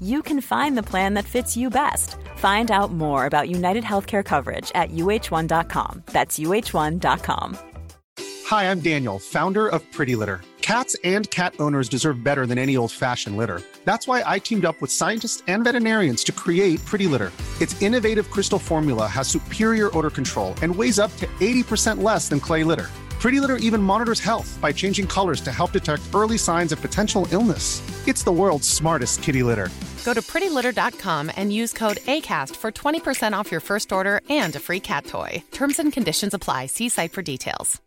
you can find the plan that fits you best. Find out more about United Healthcare coverage at uh1.com. That's uh1.com. Hi, I'm Daniel, founder of Pretty Litter. Cats and cat owners deserve better than any old fashioned litter. That's why I teamed up with scientists and veterinarians to create Pretty Litter. Its innovative crystal formula has superior odor control and weighs up to 80% less than clay litter. Pretty Litter even monitors health by changing colors to help detect early signs of potential illness. It's the world's smartest kitty litter. Go to prettylitter.com and use code ACAST for 20% off your first order and a free cat toy. Terms and conditions apply. See site for details.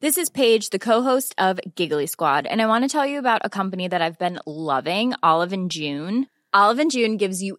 This is Paige, the co-host of Giggly Squad, and I want to tell you about a company that I've been loving, Olive and June. Olive and June gives you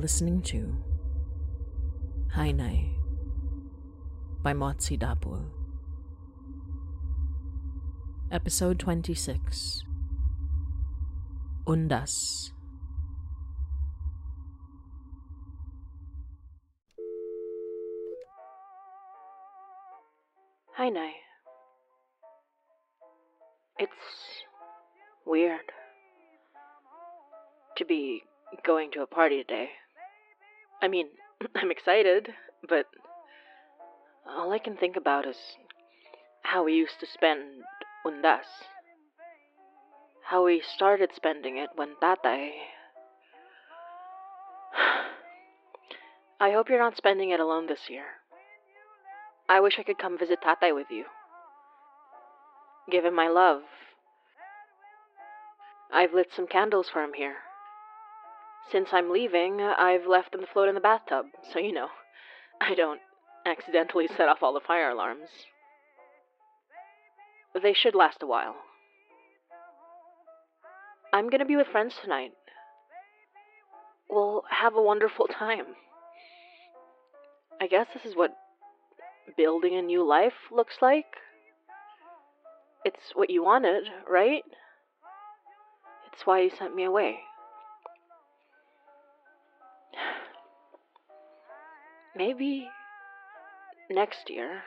Listening to Hi Nay by Motzie Dapul. Episode 26 Undas. Hi Nay. It's weird to be going to a party today. I mean, I'm excited, but all I can think about is how we used to spend undas. How we started spending it when tatay. I hope you're not spending it alone this year. I wish I could come visit tatay with you. Give him my love. I've lit some candles for him here. Since I'm leaving, I've left them to float in the bathtub, so you know, I don't accidentally set off all the fire alarms. They should last a while. I'm gonna be with friends tonight. We'll have a wonderful time. I guess this is what building a new life looks like. It's what you wanted, right? It's why you sent me away. Maybe next year.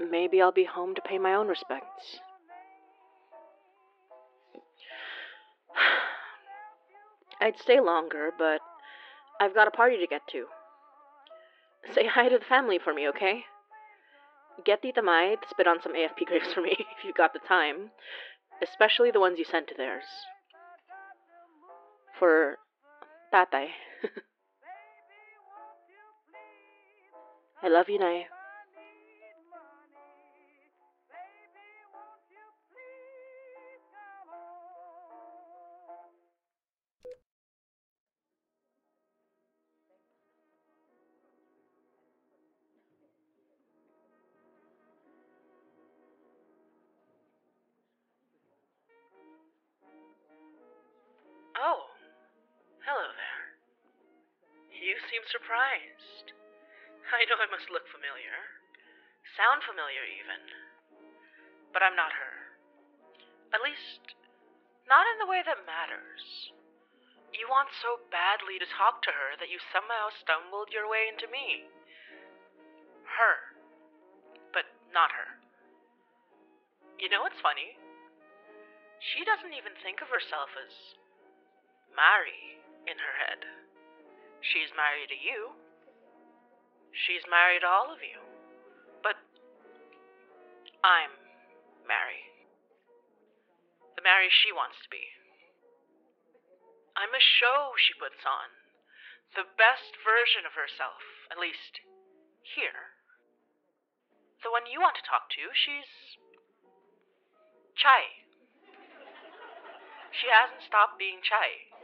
Maybe I'll be home to pay my own respects. I'd stay longer, but I've got a party to get to. Say hi to the family for me, okay? Get the Mai to spit on some AFP grapes for me if you've got the time. especially the ones you sent to theirs. For Tatay. I love you, now. Oh, hello there. You seem surprised. I know I must look familiar, sound familiar even, but I'm not her. At least, not in the way that matters. You want so badly to talk to her that you somehow stumbled your way into me. Her, but not her. You know what's funny? She doesn't even think of herself as Mari in her head. She's married to you. She's married all of you. But I'm Mari. The Mari she wants to be. I'm a show she puts on. The best version of herself, at least here. The one you want to talk to, she's. Chai. She hasn't stopped being Chai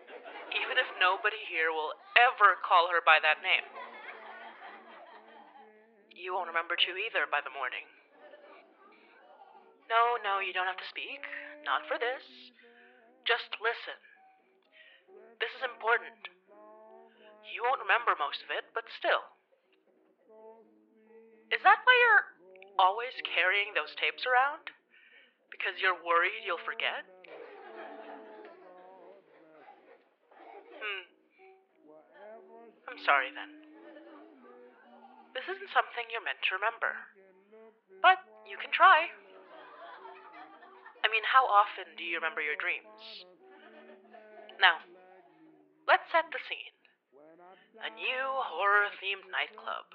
even if nobody here will ever call her by that name. You won't remember to either by the morning. No, no, you don't have to speak. Not for this. Just listen. This is important. You won't remember most of it, but still. Is that why you're always carrying those tapes around? Because you're worried you'll forget? Hmm. I'm sorry then. This isn't something you're meant to remember. But you can try. I mean, how often do you remember your dreams? Now, let's set the scene. A new horror themed nightclub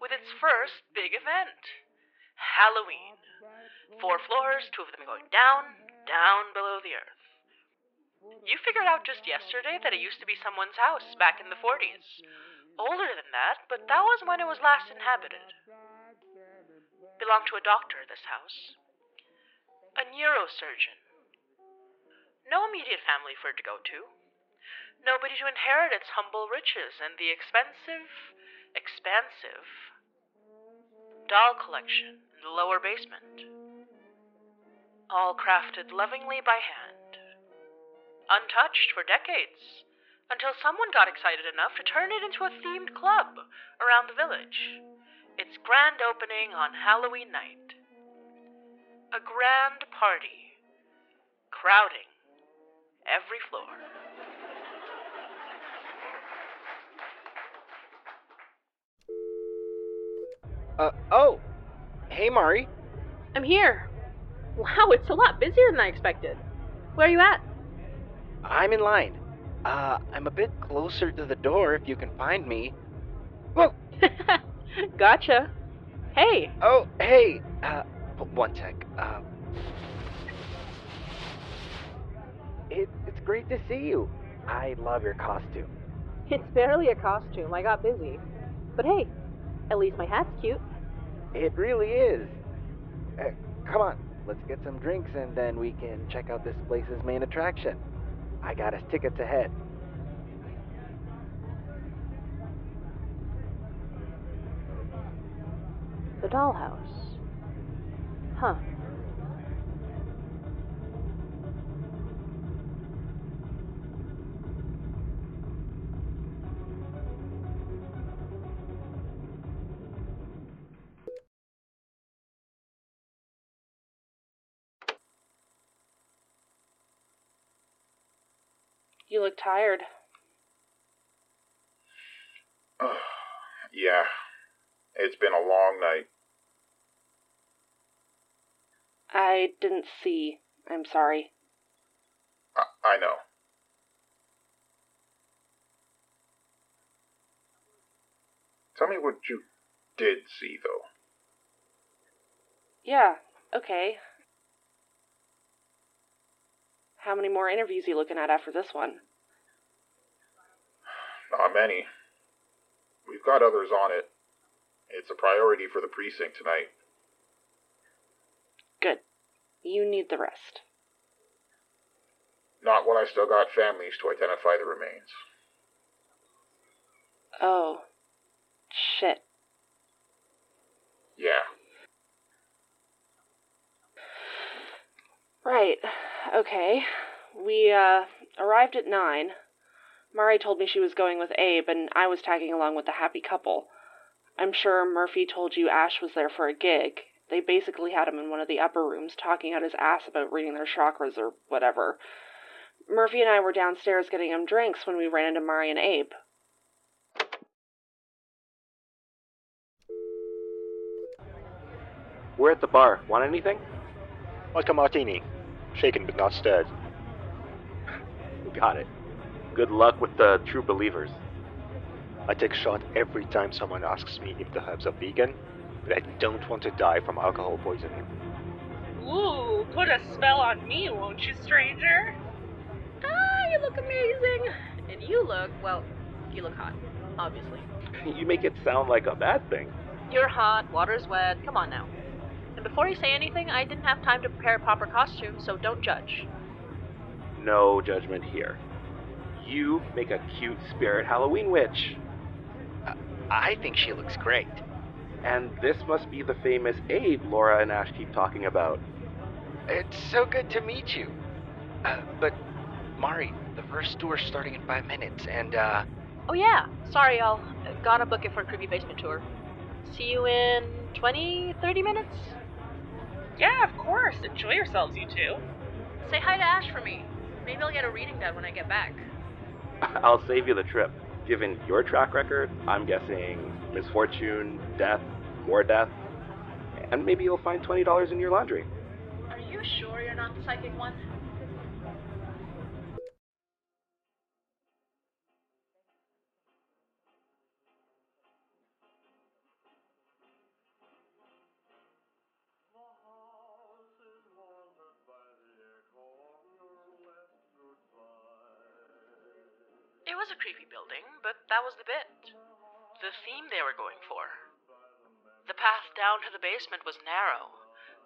with its first big event Halloween. Four floors, two of them going down, down below the earth. You figured out just yesterday that it used to be someone's house back in the 40s. Older than that, but that was when it was last inhabited. Belonged to a doctor, this house. A neurosurgeon. No immediate family for it to go to. Nobody to inherit its humble riches and the expensive, expansive doll collection in the lower basement. All crafted lovingly by hand. Untouched for decades until someone got excited enough to turn it into a themed club around the village. Its grand opening on Halloween night. A grand party, crowding every floor. Uh, oh! Hey, Mari. I'm here. Wow, it's a lot busier than I expected. Where are you at? I'm in line. Uh, I'm a bit closer to the door if you can find me. Whoa! gotcha. Hey. Oh, hey! Uh, one sec. Uh, it, it's great to see you. I love your costume. It's barely a costume. I got busy. But hey, at least my hat's cute. It really is. Uh, come on, let's get some drinks and then we can check out this place's main attraction. I got us tickets ahead. The dollhouse. Huh. You look tired. yeah, it's been a long night. I didn't see. I'm sorry. I, I know. Tell me what you did see, though. Yeah, okay. How many more interviews are you looking at after this one? Not many. We've got others on it. It's a priority for the precinct tonight. Good. You need the rest. Not when I still got families to identify the remains. Oh. Shit. Yeah. Right. Okay. We, uh, arrived at nine. Mari told me she was going with Abe, and I was tagging along with the happy couple. I'm sure Murphy told you Ash was there for a gig. They basically had him in one of the upper rooms talking out his ass about reading their chakras or whatever. Murphy and I were downstairs getting him drinks when we ran into Mari and Abe. We're at the bar. Want anything? Like a martini. Shaken but not stirred. Got it. Good luck with the true believers. I take a shot every time someone asks me if the herbs are vegan, but I don't want to die from alcohol poisoning. Ooh, put a spell on me, won't you, stranger? Ah, you look amazing. And you look, well, you look hot, obviously. You make it sound like a bad thing. You're hot, water's wet, come on now. And before you say anything, I didn't have time to prepare a proper costume, so don't judge. No judgment here. You make a cute spirit Halloween witch. I think she looks great. And this must be the famous Abe Laura and Ash keep talking about. It's so good to meet you. Uh, but, Mari, the first tour's starting in five minutes, and, uh. Oh, yeah. Sorry, I'll uh, gotta book it for a creepy basement tour. See you in 20, 30 minutes? Yeah, of course. Enjoy yourselves, you two. Say hi to Ash for me. Maybe I'll get a reading done when I get back. I'll save you the trip. Given your track record, I'm guessing misfortune, death, more death, and maybe you'll find $20 in your laundry. Are you sure you're not the psychic one? Creepy building, but that was the bit. The theme they were going for. The path down to the basement was narrow,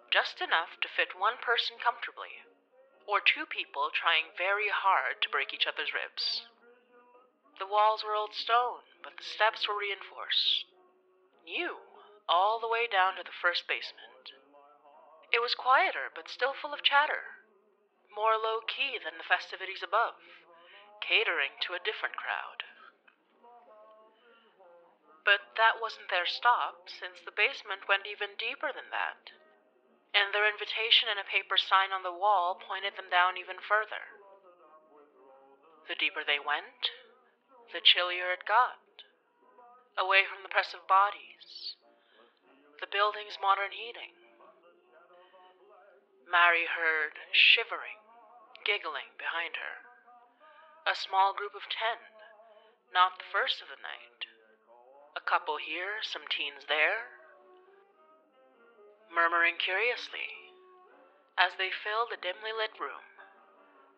just enough to fit one person comfortably, or two people trying very hard to break each other's ribs. The walls were old stone, but the steps were reinforced. New, all the way down to the first basement. It was quieter, but still full of chatter. More low key than the festivities above catering to a different crowd. But that wasn't their stop, since the basement went even deeper than that, and their invitation and a paper sign on the wall pointed them down even further. The deeper they went, the chillier it got, away from the press of bodies, the building's modern heating. Mari heard shivering, giggling behind her. A small group of ten, not the first of the night. A couple here, some teens there. Murmuring curiously as they filled the dimly lit room,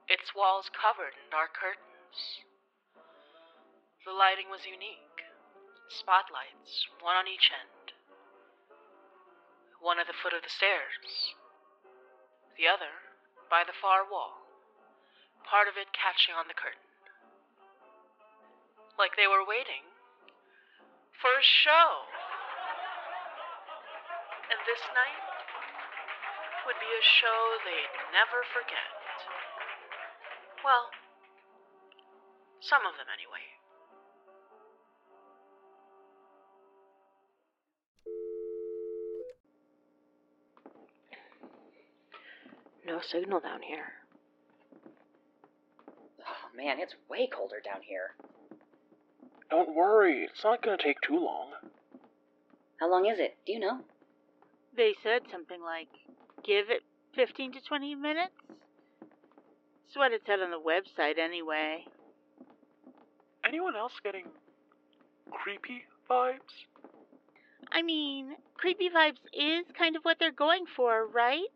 its walls covered in dark curtains. The lighting was unique spotlights, one on each end. One at the foot of the stairs, the other by the far wall part of it catching on the curtain. Like they were waiting for a show. And this night would be a show they'd never forget. Well, some of them anyway. No signal down here. Man, it's way colder down here. Don't worry, it's not gonna take too long. How long is it? Do you know? They said something like, give it 15 to 20 minutes? That's what it said on the website, anyway. Anyone else getting creepy vibes? I mean, creepy vibes is kind of what they're going for, right?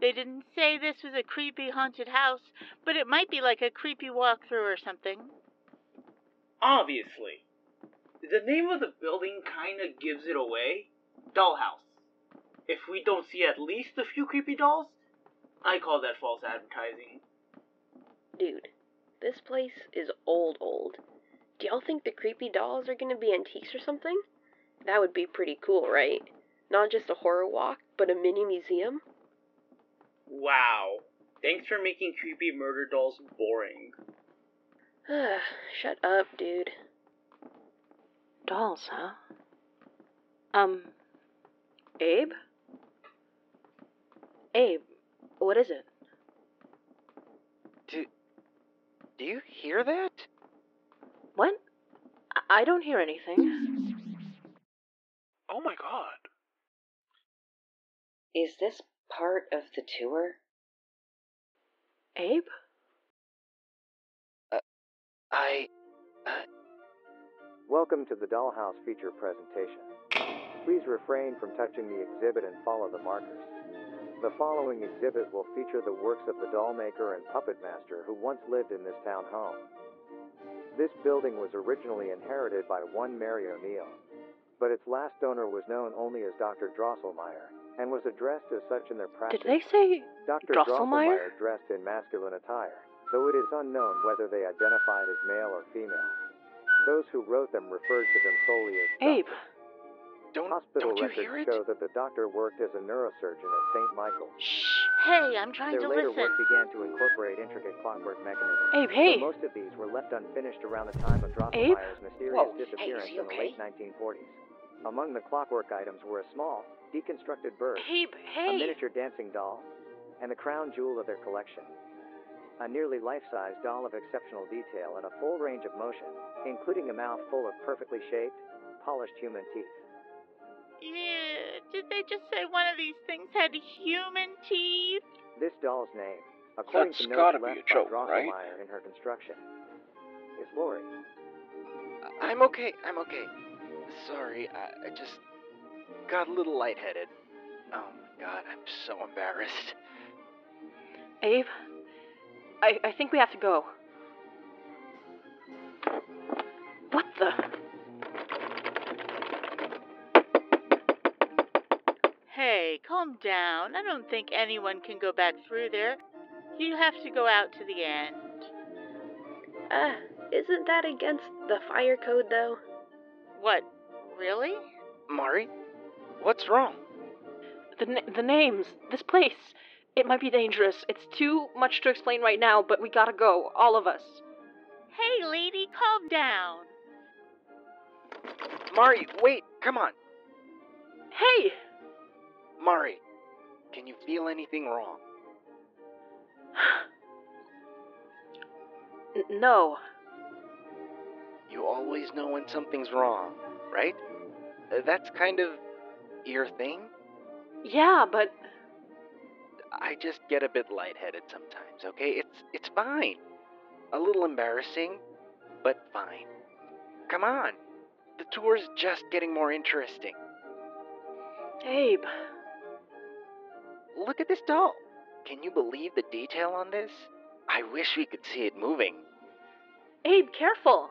They didn't say this was a creepy haunted house, but it might be like a creepy walkthrough or something. Obviously. The name of the building kinda gives it away. Dollhouse. If we don't see at least a few creepy dolls, I call that false advertising. Dude, this place is old, old. Do y'all think the creepy dolls are gonna be antiques or something? That would be pretty cool, right? Not just a horror walk, but a mini museum? Wow. Thanks for making creepy murder dolls boring. Shut up, dude. Dolls, huh? Um, Abe? Abe, what is it? Do, do you hear that? What? I, I don't hear anything. Oh my god. Is this part of the tour? Abe? I. Uh, Welcome to the Dollhouse feature presentation. Please refrain from touching the exhibit and follow the markers. The following exhibit will feature the works of the dollmaker and puppet master who once lived in this town home. This building was originally inherited by one Mary O'Neill, but its last owner was known only as Dr. Drosselmeyer and was addressed as such in their practice. Did they say Dr. Drosselmeyer? dressed in masculine attire, though it is unknown whether they identified as male or female. Those who wrote them referred to them solely as Abe. Don't, Hospital don't you records hear it? show that the doctor worked as a neurosurgeon at St. Michael's. Hey, I'm trying Their to later listen. work began to incorporate intricate clockwork mechanisms. Abe, hey. Though most of these were left unfinished around the time of Abe? Drosselmeyer's mysterious Whoa, hey, is disappearance in the okay? late 1940s. Among the clockwork items were a small, deconstructed bird, Abe, a miniature dancing doll, and the crown jewel of their collection. A nearly life-size doll of exceptional detail and a full range of motion, including a mouth full of perfectly shaped, polished human teeth. Yeah, did they just say one of these things had human teeth? This doll's name, according That's to gotta notes left a joke, by right? Drosselmeyer in her construction, is Lori. I'm okay. I'm okay. Sorry, I, I just got a little lightheaded. Oh my god, I'm so embarrassed. Abe, I, I think we have to go. What the? Hey, calm down. I don't think anyone can go back through there. You have to go out to the end. Uh, isn't that against the fire code, though? What? Really? Mari, what's wrong? The, na- the names, this place. It might be dangerous. It's too much to explain right now, but we gotta go. All of us. Hey, lady, calm down. Mari, wait, come on. Hey! Mari, can you feel anything wrong? N- no. You always know when something's wrong, right? That's kind of your thing? Yeah, but I just get a bit lightheaded sometimes, okay? It's it's fine. A little embarrassing, but fine. Come on. The tour's just getting more interesting. Abe. Look at this doll. Can you believe the detail on this? I wish we could see it moving. Abe, careful.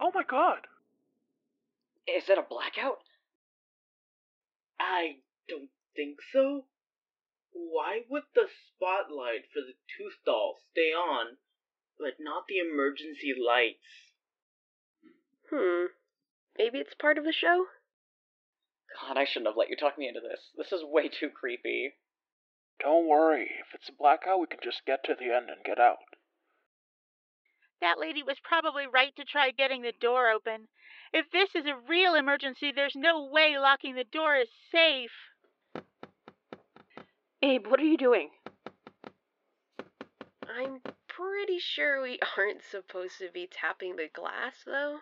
Oh my god. Is it a blackout? I don't think so. Why would the spotlight for the tooth doll stay on, but not the emergency lights? Hmm. Maybe it's part of the show? God, I shouldn't have let you talk me into this. This is way too creepy. Don't worry. If it's a blackout, we can just get to the end and get out. That lady was probably right to try getting the door open. If this is a real emergency, there's no way locking the door is safe. Abe, what are you doing? I'm pretty sure we aren't supposed to be tapping the glass, though.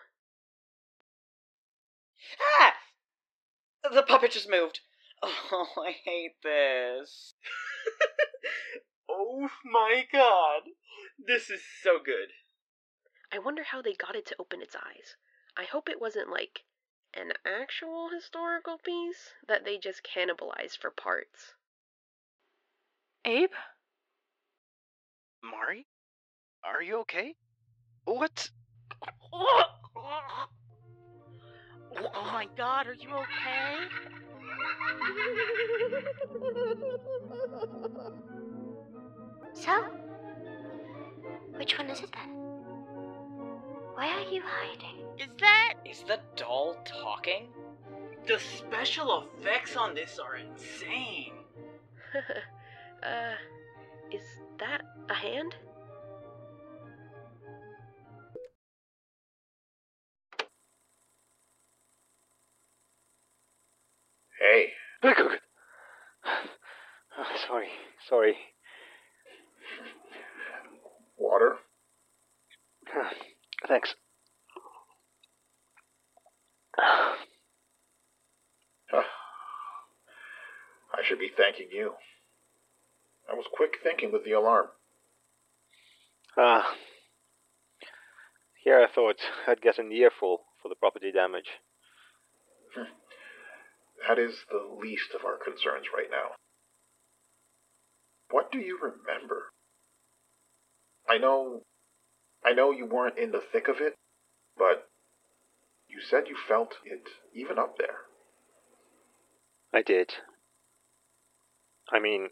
Ah! The puppet just moved. Oh, I hate this. oh my god. This is so good. I wonder how they got it to open its eyes. I hope it wasn't like an actual historical piece that they just cannibalized for parts. Abe? Mari? Are you okay? What? Oh my god, are you okay? So, which one is it then? Why are you hiding? Is that. Is the doll talking? The special effects on this are insane. uh, is that a hand? Hey. Oh, sorry, sorry. Water? Thanks. I should be thanking you. I was quick thinking with the alarm. Ah. Here I thought I'd get an earful for the property damage. That is the least of our concerns right now. What do you remember? I know I know you weren't in the thick of it, but you said you felt it even up there. I did. I mean,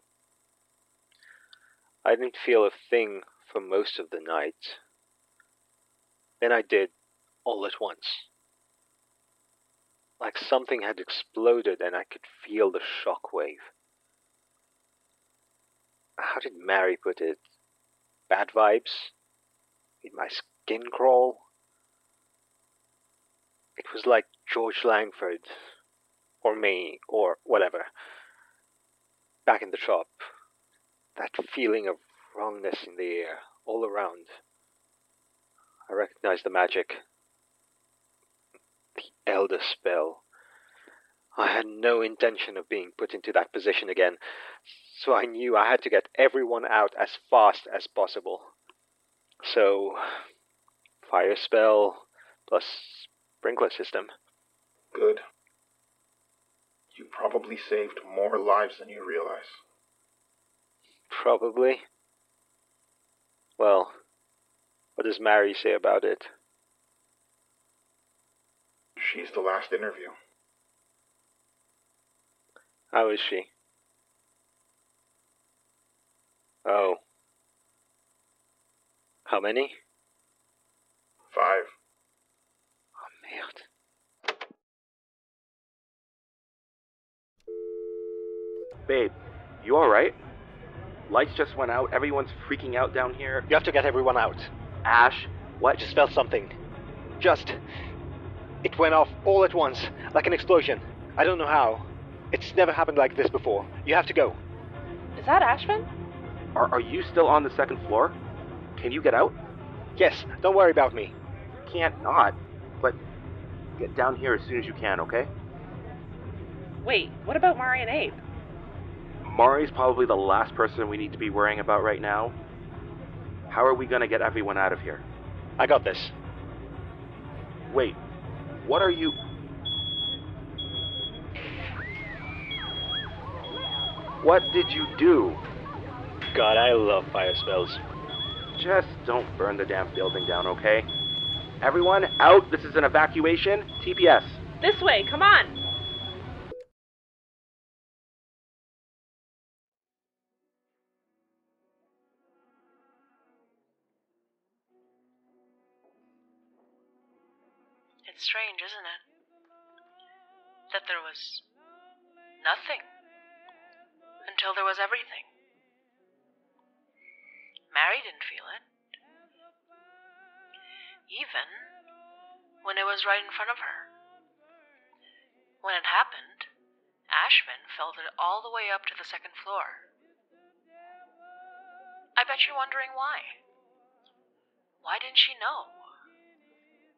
I didn't feel a thing for most of the night. Then I did all at once. Like something had exploded and I could feel the shock wave. How did Mari put it? Bad vibes? Made my skin crawl? It was like George Langford, or me, or whatever. Back in the shop. That feeling of wrongness in the air, all around. I recognized the magic. The Elder spell. I had no intention of being put into that position again, so I knew I had to get everyone out as fast as possible. So, fire spell plus sprinkler system. Good. You probably saved more lives than you realize. Probably. Well, what does Mari say about it? She's the last interview. How is she? Oh. How many? Five. Oh, merde. Babe, you alright? Lights just went out. Everyone's freaking out down here. You have to get everyone out. Ash, what? I just felt something. Just. It went off all at once, like an explosion. I don't know how. It's never happened like this before. You have to go. Is that Ashvin? Are, are you still on the second floor? Can you get out? Yes, don't worry about me. Can't not, but get down here as soon as you can, okay? Wait, what about Mari and Abe? Mari's probably the last person we need to be worrying about right now. How are we gonna get everyone out of here? I got this. Wait, what are you. What did you do? God, I love fire spells. Just don't burn the damn building down, okay? Everyone, out! This is an evacuation. TPS. This way, come on! It's strange, isn't it? That there was nothing until there was everything. Mari didn't feel it. Even when it was right in front of her. When it happened, Ashvin felt it all the way up to the second floor. I bet you're wondering why. Why didn't she know?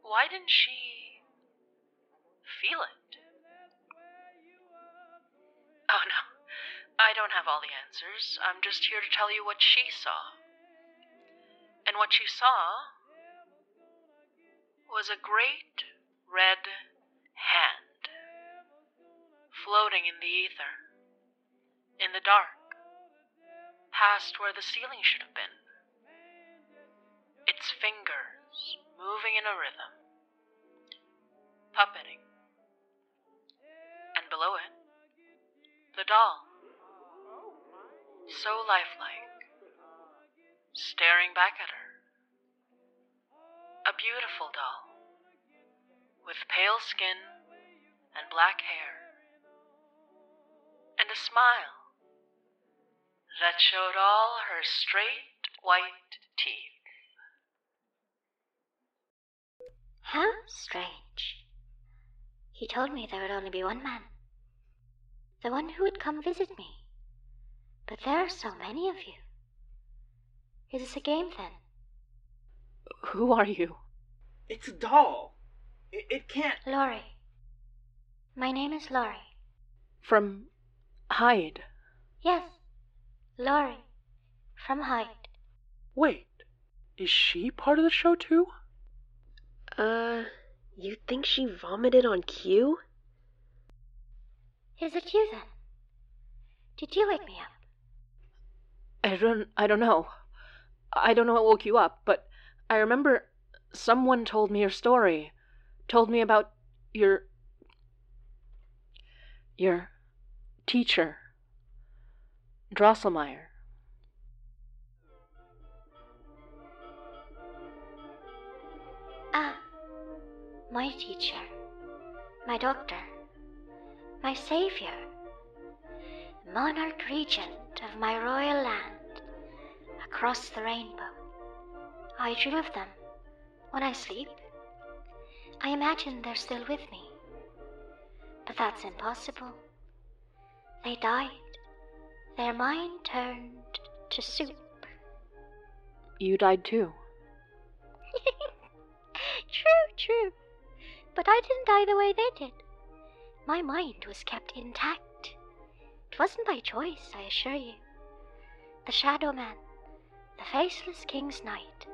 Why didn't she feel it? Oh no, I don't have all the answers. I'm just here to tell you what she saw. And what she saw was a great red hand floating in the ether, in the dark, past where the ceiling should have been. Its fingers moving in a rhythm, puppeting. And below it, the doll, so lifelike, staring back at her. A beautiful doll, with pale skin and black hair, and a smile that showed all her straight white teeth. How strange. He told me there would only be one man. The one who would come visit me. But there are so many of you. Is this a game then? Who are you? It's a doll. It, it can't. Laurie. My name is Laurie. From Hyde. Yes, Laurie. From Hyde. Wait, is she part of the show too? Uh, you think she vomited on cue? Is it you then? Did you wake me up? I don't I don't know. I don't know what woke you up, but I remember someone told me your story. Told me about your your teacher. Drosselmeyer. Ah, my teacher, my doctor, my savior, monarch regent of my royal land across the rainbow. I dream of them when I sleep. I imagine they're still with me. But that's impossible. They died. Their mind turned to soup. You died too. True, true. But I didn't die the way they did. My mind was kept intact. It wasn't by choice, I assure you. The Shadow Man, the Faceless King's Knight,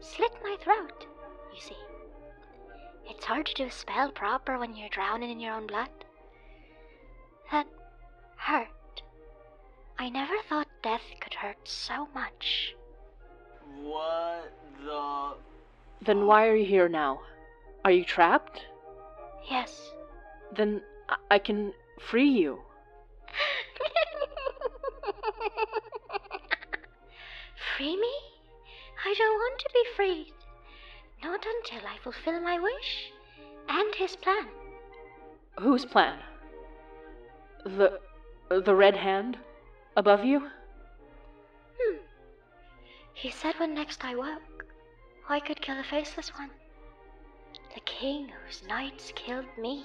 slit my throat, you see. It's hard to do a spell proper when you're drowning in your own blood. That hurt. I never thought death could hurt so much. What the? Then why are you here now? Are you trapped? Yes. Then I, I can free you. Free me? I don't want to be freed. Not until I fulfill my wish and his plan. Whose plan? The the red hand above you? Hmm. He said when next I woke, I could kill the faceless one. The king whose knights killed me.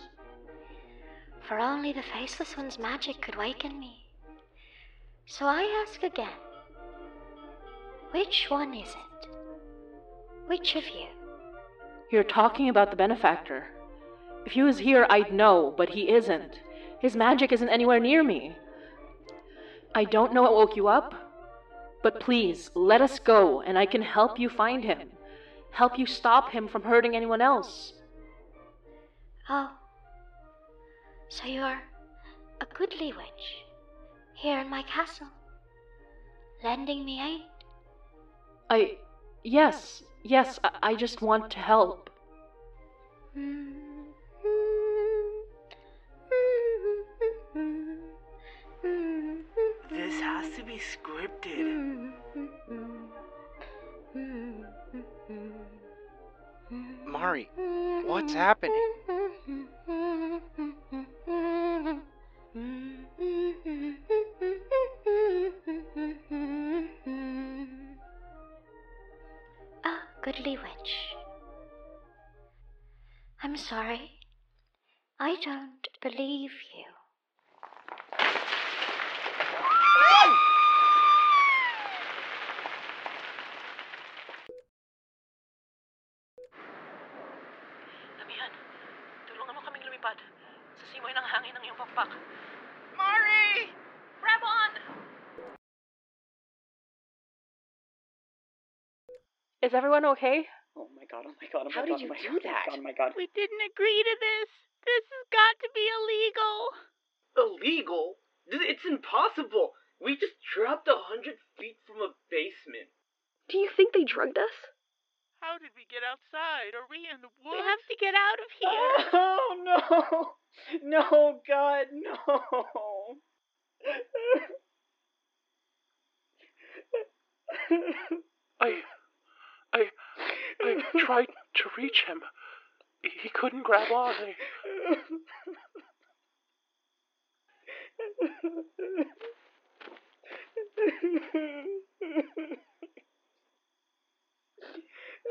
For only the faceless one's magic could waken me. So I ask again which one is it? Which of you? You're talking about the benefactor. If he was here, I'd know, but he isn't. His magic isn't anywhere near me. I don't know what woke you up, but please, let us go, and I can help you find him. Help you stop him from hurting anyone else. Oh. So you're a goodly witch here in my castle, lending me aid. I. Yes, yes, I, I just want to help. This has to be scripted. Mari, what's happening? Goodly witch. I'm sorry. I don't believe you. Is everyone okay? Oh my god, oh my god, oh my How god. did oh you oh my do god, that? Oh my god, oh my god. We didn't agree to this. This has got to be illegal. Illegal? It's impossible. We just dropped a hundred feet from a basement. Do you think they drugged us? How did we get outside? Are we in the woods? We have to get out of here. Oh no! No, God, no! I, I, I tried to reach him. He couldn't grab on. I...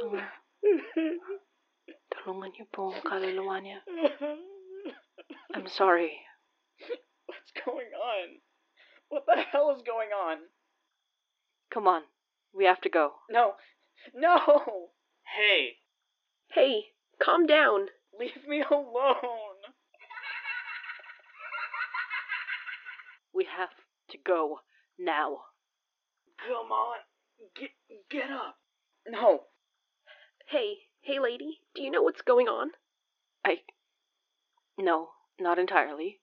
Tulungan. Tulungan niyo po ang kaluluwa niya. I'm sorry. What's going on? What the hell is going on? Come on. We have to go. No. No! Hey. Hey, calm down. Leave me alone. We have to go now. Come on. Get get up. No. Hey, hey lady, do you know what's going on? I. No, not entirely.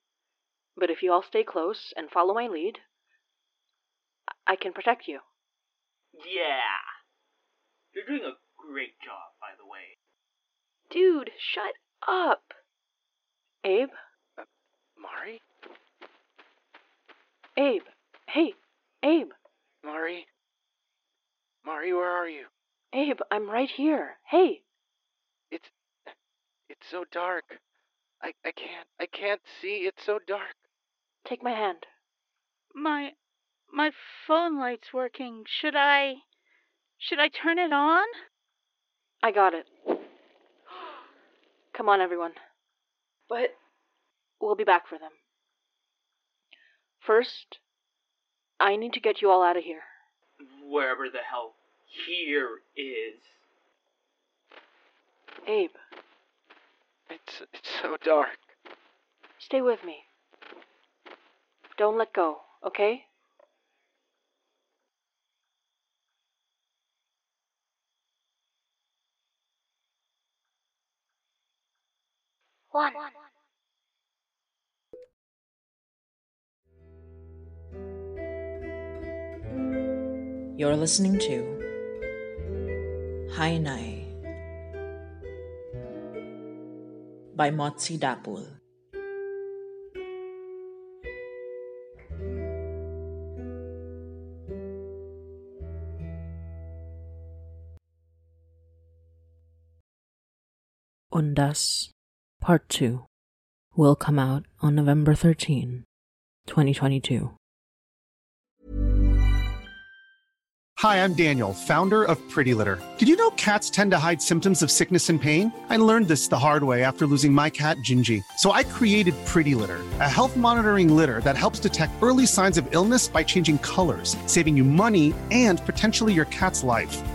But if you all stay close and follow my lead, I can protect you. Yeah. You're doing a great job, by the way. Dude, shut up. Abe? Uh, Mari? Abe. Hey, Abe. Mari? Mari, where are you? Abe, I'm right here. Hey. It's it's so dark. I I can't I can't see. It's so dark. Take my hand. My my phone light's working. Should I should I turn it on? I got it. Come on, everyone. But we'll be back for them. First, I need to get you all out of here. Wherever the hell here is. Abe. It's it's so dark. Stay with me. Don't let go, okay? One. You're listening to Hi Nay by Motzie Dapul. Undas Part 2 will come out on November 13, 2022. Hi, I'm Daniel, founder of Pretty Litter. Did you know cats tend to hide symptoms of sickness and pain? I learned this the hard way after losing my cat, Gingy. So I created Pretty Litter, a health monitoring litter that helps detect early signs of illness by changing colors, saving you money and potentially your cat's life.